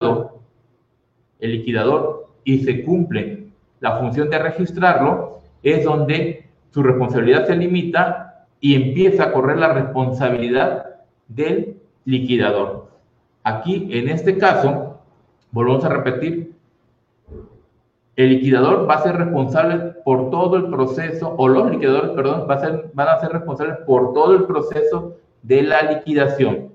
el liquidador y se cumple la función de registrarlo, es donde su responsabilidad se limita y empieza a correr la responsabilidad del liquidador. Aquí, en este caso, volvemos a repetir, el liquidador va a ser responsable por todo el proceso, o los liquidadores, perdón, va a ser, van a ser responsables por todo el proceso de la liquidación.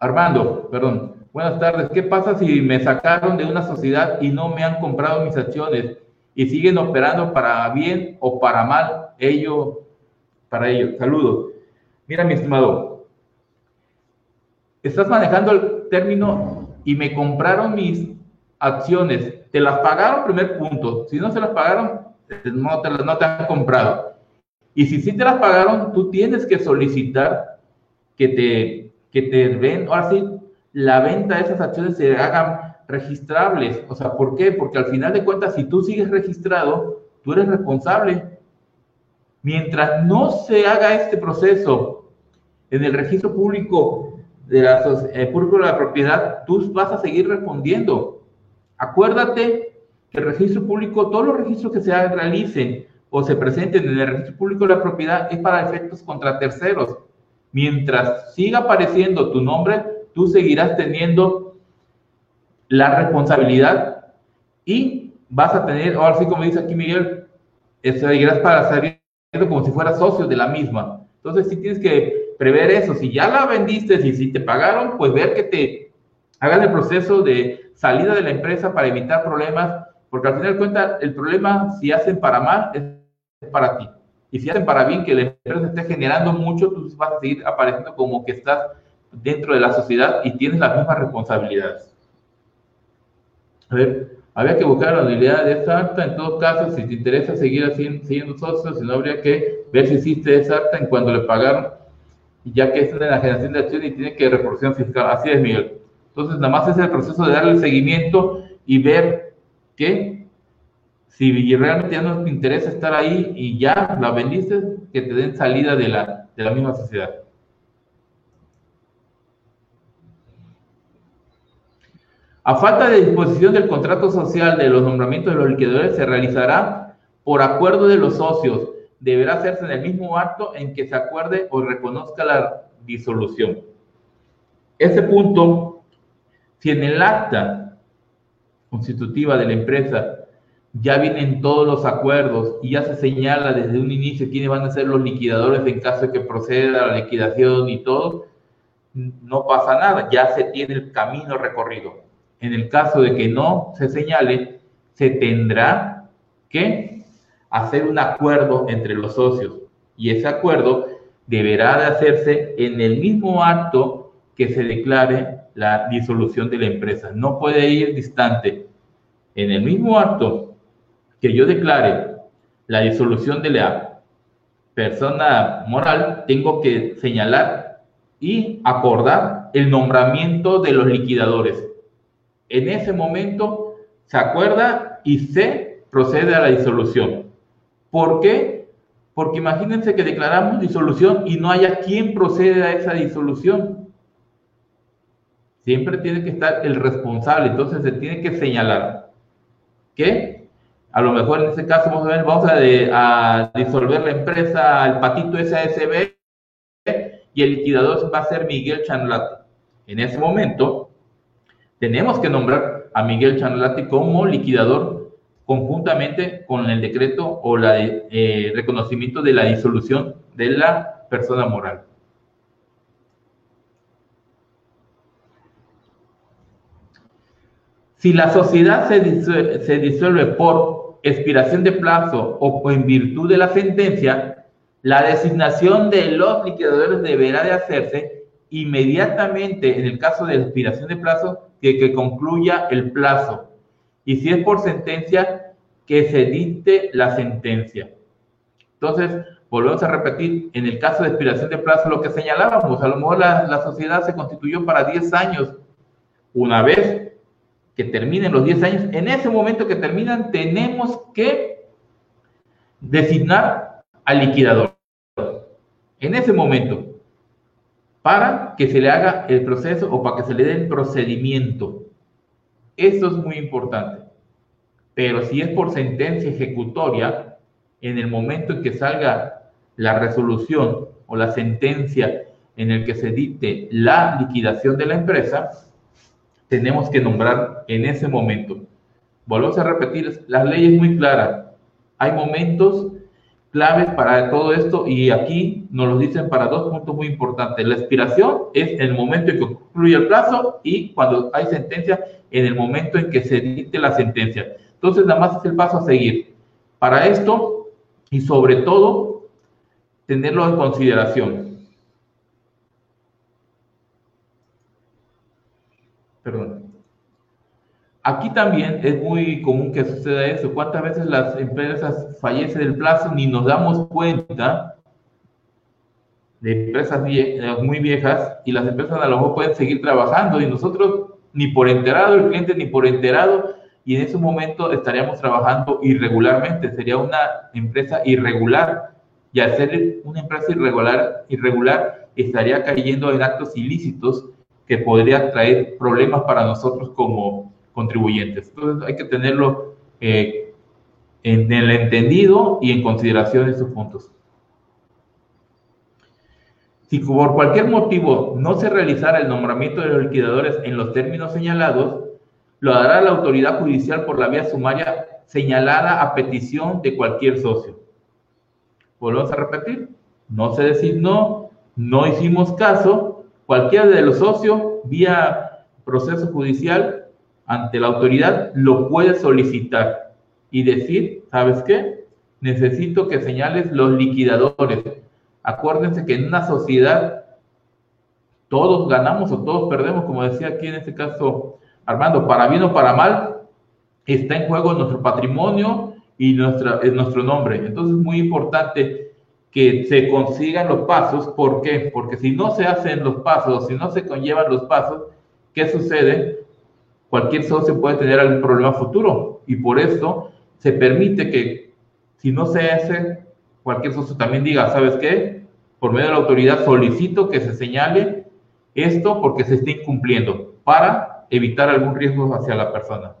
Armando, perdón, buenas tardes. ¿Qué pasa si me sacaron de una sociedad y no me han comprado mis acciones y siguen operando para bien o para mal? Ello, para ello. Saludos. Mira, mi estimado, estás manejando el término y me compraron mis acciones. Te las pagaron, primer punto. Si no se las pagaron, no te, no te han comprado. Y si sí te las pagaron, tú tienes que solicitar que te, que te ven, ahora sí, la venta de esas acciones se hagan registrables. O sea, ¿por qué? Porque al final de cuentas, si tú sigues registrado, tú eres responsable. Mientras no se haga este proceso en el registro público de la, eh, público de la propiedad, tú vas a seguir respondiendo. Acuérdate que el registro público, todos los registros que se realicen o se presenten en el registro público de la propiedad es para efectos contra terceros. Mientras siga apareciendo tu nombre, tú seguirás teniendo la responsabilidad y vas a tener, ahora sí como dice aquí Miguel, seguirás para salir como si fueras socio de la misma. Entonces sí tienes que prever eso. Si ya la vendiste y si te pagaron, pues ver que te hagan el proceso de salida de la empresa para evitar problemas, porque al final de cuentas el problema si hacen para mal es para ti. Y si hacen para bien que la empresa esté generando mucho, tú vas a seguir apareciendo como que estás dentro de la sociedad y tienes las mismas responsabilidades. A ver, había que buscar la utilidad de esa acta. En todo caso, si te interesa seguir así, siendo socio, si no habría que ver si existe esa acta en cuando le pagaron, ya que es de la generación de acción y tiene que reportación fiscal. Así es, Miguel. Entonces, nada más es el proceso de darle seguimiento y ver que si realmente ya no te interesa estar ahí y ya la vendiste, que te den salida de la, de la misma sociedad. A falta de disposición del contrato social de los nombramientos de los liquidadores, se realizará por acuerdo de los socios. Deberá hacerse en el mismo acto en que se acuerde o reconozca la disolución. Ese punto si en el acta constitutiva de la empresa ya vienen todos los acuerdos y ya se señala desde un inicio quiénes van a ser los liquidadores en caso de que proceda la liquidación y todo, no pasa nada, ya se tiene el camino recorrido. En el caso de que no se señale, se tendrá que hacer un acuerdo entre los socios y ese acuerdo deberá de hacerse en el mismo acto que se declare la disolución de la empresa. No puede ir distante. En el mismo acto que yo declare la disolución de la persona moral, tengo que señalar y acordar el nombramiento de los liquidadores. En ese momento se acuerda y se procede a la disolución. ¿Por qué? Porque imagínense que declaramos disolución y no haya quien procede a esa disolución. Siempre tiene que estar el responsable, entonces se tiene que señalar que a lo mejor en este caso vamos a, disolver la empresa el patito SASB y el liquidador va a ser Miguel Chanlati. En ese momento tenemos que nombrar a Miguel Chanlati como liquidador conjuntamente con el decreto o el eh, reconocimiento de la disolución de la persona moral. Si la sociedad se disuelve, por expiración de plazo o en virtud de la sentencia, la designación de los liquidadores deberá de hacerse inmediatamente en el caso de expiración de plazo que, que concluya el plazo. Y si es por sentencia, que se dicte la sentencia. Entonces, volvemos a repetir, en el caso de expiración de plazo, lo que señalábamos, a lo mejor la, la sociedad se constituyó para 10 años. Una vez que terminen los 10 años, en ese momento que terminan tenemos que designar al liquidador. En ese momento. para que se le haga el proceso o para que se le dé el procedimiento. Esto es muy importante. Pero si es por sentencia ejecutoria, en el momento en que salga la resolución o la sentencia en el que se dicte la liquidación de la empresa, tenemos que nombrar en ese momento. Volvemos a repetir, la ley es muy clara. Hay momentos claves para todo esto y aquí nos lo dicen para dos puntos muy importantes. La expiración es el momento en que concluye el plazo y cuando hay sentencia, en el momento en que se dicte la sentencia. Entonces, nada más es el paso a seguir. Para esto y sobre todo, tenerlo en consideración. Perdón. Aquí también es muy común que suceda eso. ¿Cuántas veces las empresas fallecen del plazo ni nos damos cuenta de empresas muy viejas y las empresas a lo mejor pueden seguir trabajando y nosotros ni por enterado, el cliente ni por enterado y en ese momento estaríamos trabajando irregularmente, sería una empresa irregular y al ser una empresa irregular, irregular estaría cayendo en actos ilícitos que podría traer problemas para nosotros como contribuyentes. Entonces hay que tenerlo eh, en el entendido y en consideración estos puntos. Si por cualquier motivo no se realizara el nombramiento de los liquidadores en los términos señalados, lo hará la autoridad judicial por la vía sumaria señalada a petición de cualquier socio. Volvemos a repetir, no se designó, no hicimos caso, cualquiera de los socios vía proceso judicial ante la autoridad lo puede solicitar y decir, ¿sabes qué? Necesito que señales los liquidadores. Acuérdense que en una sociedad todos ganamos o todos perdemos, como decía aquí en este caso Armando, para bien o para mal, está en juego nuestro patrimonio y nuestra, nuestro nombre. Entonces es muy importante que se consigan los pasos. ¿Por qué? Porque si no se hacen los pasos, si no se conllevan los pasos, ¿qué sucede? cualquier socio puede tener algún problema futuro y por esto se permite que si no se hace, cualquier socio también diga, ¿sabes qué? Por medio de la autoridad solicito que se señale esto porque se está incumpliendo para evitar algún riesgo hacia la persona.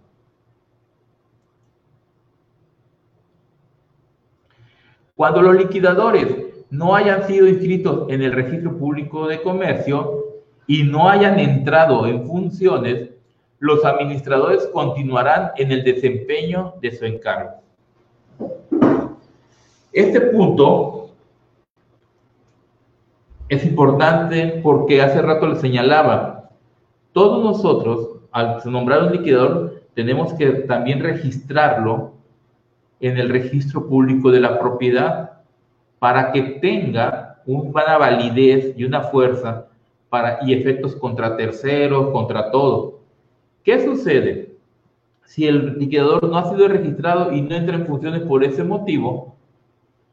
Cuando los liquidadores no hayan sido inscritos en el registro público de comercio y no hayan entrado en funciones, los administradores continuarán en el desempeño de su encargo. Este punto es importante porque hace rato le señalaba, todos nosotros, al nombrar un liquidador, tenemos que también registrarlo en el registro público de la propiedad para que tenga una validez y una fuerza para, y efectos contra terceros, contra todo. ¿Qué sucede? Si el liquidador no ha sido registrado y no entra en funciones por ese motivo,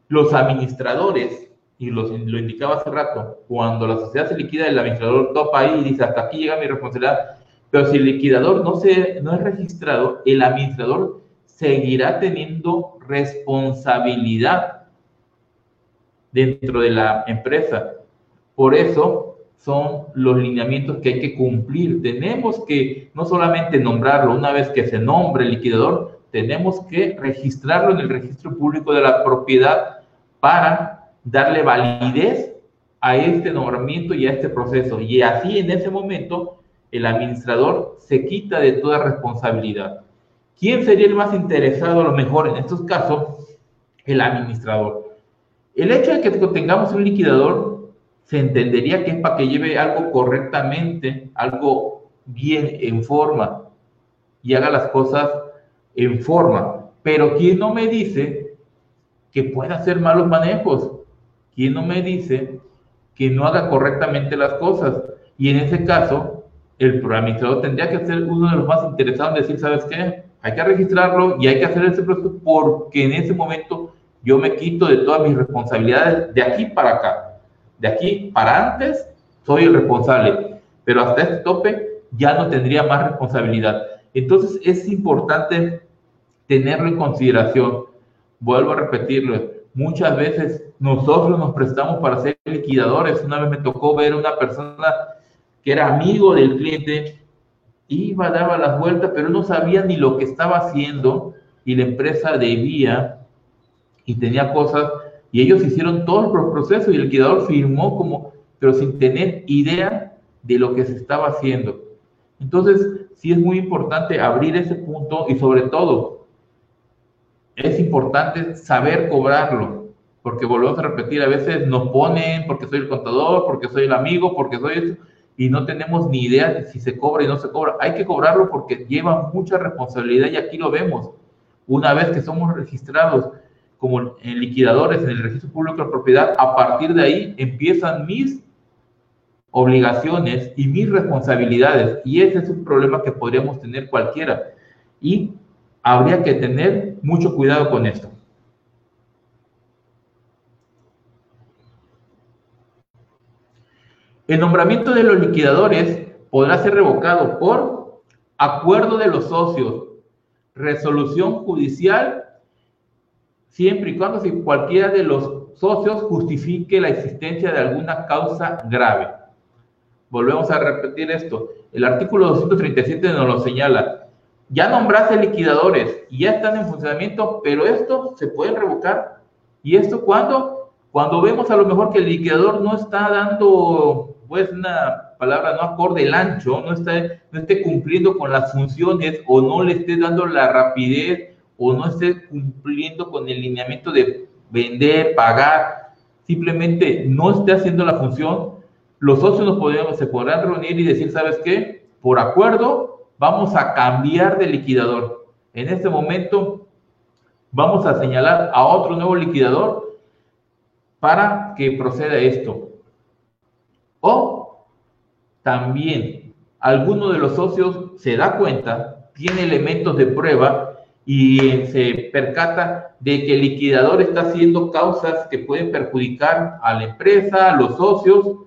los administradores, y lo indicaba hace rato, cuando la sociedad se liquida, el administrador topa ahí y dice, hasta aquí llega mi responsabilidad. Pero si el liquidador no, se, no es registrado, el administrador seguirá teniendo responsabilidad dentro de la empresa. Por eso, son los lineamientos que hay que cumplir. Tenemos que no solamente nombrarlo, una vez que se nombre el liquidador, tenemos que registrarlo en el registro público de la propiedad para darle validez a este nombramiento y a este proceso. Y así en ese momento el administrador se quita de toda responsabilidad. ¿Quién sería el más interesado a lo mejor en estos casos? El administrador. El hecho de que tengamos un liquidador se entendería que es para que lleve algo correctamente, algo bien en forma y haga las cosas en forma. Pero ¿quién no me dice que pueda hacer malos manejos? ¿Quién no me dice que no haga correctamente las cosas? Y en ese caso, el administrador tendría que ser uno de los más interesados en decir, ¿sabes qué? Hay que registrarlo y hay que hacer ese proceso porque en ese momento yo me quito de todas mis responsabilidades de aquí para acá. De aquí para antes, soy el responsable, pero hasta este tope ya no tendría más responsabilidad. Entonces es importante tenerlo en consideración. Vuelvo a repetirlo. muchas veces nosotros nos prestamos para ser liquidadores. Una vez me tocó ver una persona que era amigo del cliente, iba, daba las vueltas, pero no sabía ni lo que estaba haciendo y la empresa debía y tenía cosas y ellos hicieron todo el proceso y el liquidador firmó como, pero sin tener idea de lo que se estaba haciendo. Entonces, sí es muy importante abrir ese punto y sobre todo, es importante saber cobrarlo, porque volvemos a repetir, a veces nos ponen porque soy el contador, porque soy el amigo, porque soy eso, y no tenemos ni idea de si se cobra y no se cobra. Hay que cobrarlo porque lleva mucha responsabilidad y aquí lo vemos. Una vez que somos registrados como liquidadores en el registro público de propiedad, a partir de ahí empiezan mis obligaciones y mis responsabilidades. Y ese es un problema que podríamos tener cualquiera. Y habría que tener mucho cuidado con esto. El nombramiento de los liquidadores podrá ser revocado por acuerdo de los socios, resolución judicial, siempre y cuando si cualquiera de los socios justifique la existencia de alguna causa grave. Volvemos a repetir esto. El artículo 237 nos lo señala. Ya nombraste liquidadores y ya están en funcionamiento, pero esto se puede revocar. ¿Y esto cuándo? Cuando vemos a lo mejor que el liquidador no está dando pues una palabra no acorde el ancho, no, está, no esté cumpliendo con las funciones o no le esté dando la rapidez o no esté cumpliendo con el lineamiento de vender, pagar, simplemente no esté haciendo la función, los socios nos podemos, se podrán reunir y decir, ¿sabes qué? Por acuerdo, vamos a cambiar de liquidador. En este momento, vamos a señalar a otro nuevo liquidador para que proceda esto. O también alguno de los socios se da cuenta, tiene elementos de prueba y se percata de que el liquidador está haciendo causas que pueden perjudicar a la empresa, a los socios,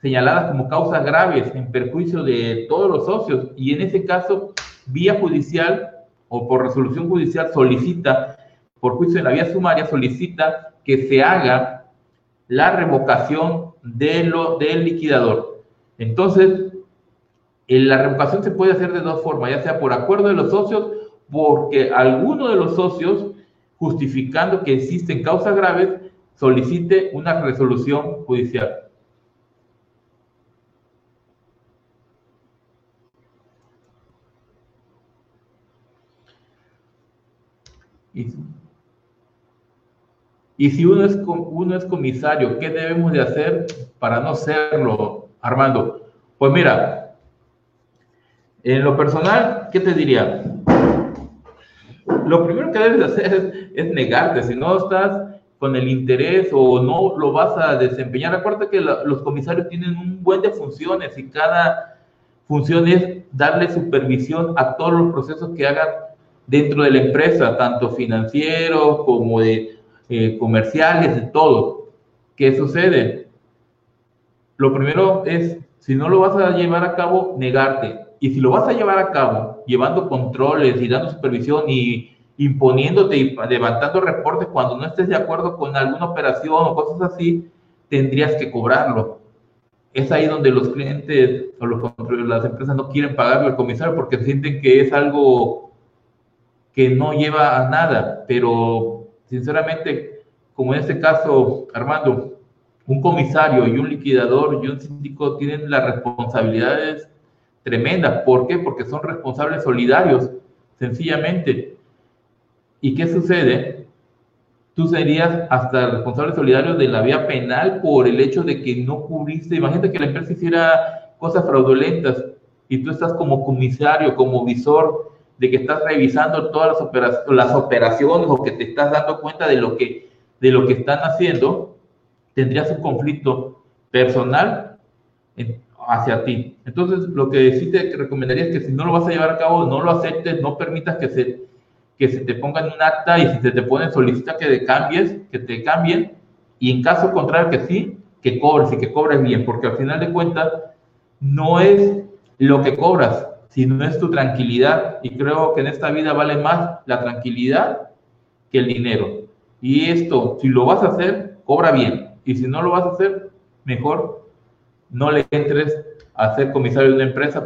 señaladas como causas graves en perjuicio de todos los socios. Y en ese caso, vía judicial o por resolución judicial solicita, por juicio de la vía sumaria, solicita que se haga la revocación de lo, del liquidador. Entonces, la revocación se puede hacer de dos formas, ya sea por acuerdo de los socios, porque alguno de los socios, justificando que existen causas graves, solicite una resolución judicial. Y y si uno es, uno es comisario, ¿qué debemos de hacer para no serlo, Armando? Pues mira, en lo personal, ¿qué te diría? Lo primero que debes de hacer es, negarte, si no estás con el interés o no lo vas a desempeñar. Acuérdate que los comisarios tienen un buen de funciones y cada función es darle supervisión a todos los procesos que hagan dentro de la empresa, tanto financiero como de eh, comerciales, de todo. ¿Qué sucede? Lo primero es, si no lo vas a llevar a cabo, negarte. Y si lo vas a llevar a cabo, llevando controles y dando supervisión y imponiéndote y levantando reportes cuando no estés de acuerdo con alguna operación o cosas así, tendrías que cobrarlo. Es ahí donde los clientes o las empresas no quieren pagarle al comisario porque sienten que es algo que no lleva a nada, pero sinceramente, como en este caso, Armando, un comisario y un liquidador y un síndico tienen las responsabilidades tremendas. ¿Por qué? Porque son responsables solidarios, sencillamente. ¿Y qué sucede? Tú serías hasta responsable solidario de la vía penal por el hecho de que no cubriste. Imagínate que la empresa hiciera cosas fraudulentas y tú estás como comisario, como visor de que estás revisando todas las, operaciones, las operaciones o que te estás dando cuenta de lo que, de lo que están haciendo, tendrías un conflicto personal hacia ti. Entonces, lo que sí te recomendaría es que si no lo vas a llevar a cabo, no lo aceptes, no permitas que se, que se te ponga en un acta y si se te pone, solicita que te cambies, que te cambien y en caso contrario que sí, que cobres y que cobres bien, porque al final de cuentas no es lo que cobras, si no es tu tranquilidad. Y creo que en esta vida vale más la tranquilidad que el dinero. Y esto, si lo vas a hacer, cobra bien. Y si no lo vas a hacer, mejor no le entres a ser comisario de una empresa para